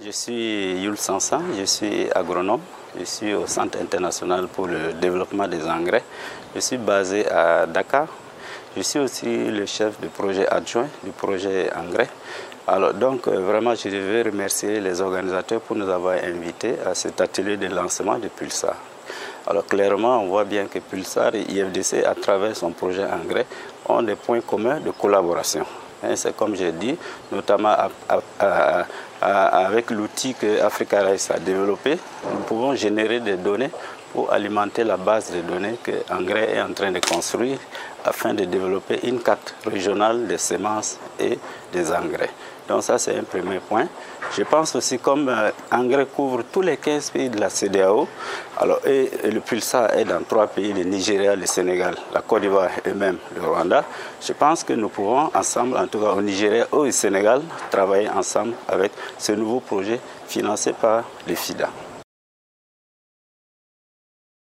Je suis Yul Sansan, je suis agronome. Je suis au Centre international pour le développement des engrais. Je suis basé à Dakar. Je suis aussi le chef du projet adjoint du projet engrais. Alors donc euh, vraiment je vais remercier les organisateurs pour nous avoir invités à cet atelier de lancement de Pulsar. Alors clairement on voit bien que Pulsar et IFDC à travers son projet engrais ont des points communs de collaboration. Hein, c'est comme j'ai dit, notamment avec l'outil que Africa Rice a développé, nous pouvons générer des données pour alimenter la base de données que Engrais est en train de construire afin de développer une carte régionale des semences et des engrais. Donc ça, c'est un premier point. Je pense aussi comme euh, couvre tous les 15 pays de la CDAO, alors, et, le Pulsar est dans trois pays, le Nigeria, le Sénégal, la Côte d'Ivoire et même le Rwanda, je pense que nous pouvons ensemble, en tout cas au Nigeria ou au Sénégal, travailler ensemble avec ce nouveau projet financé par les FIDA.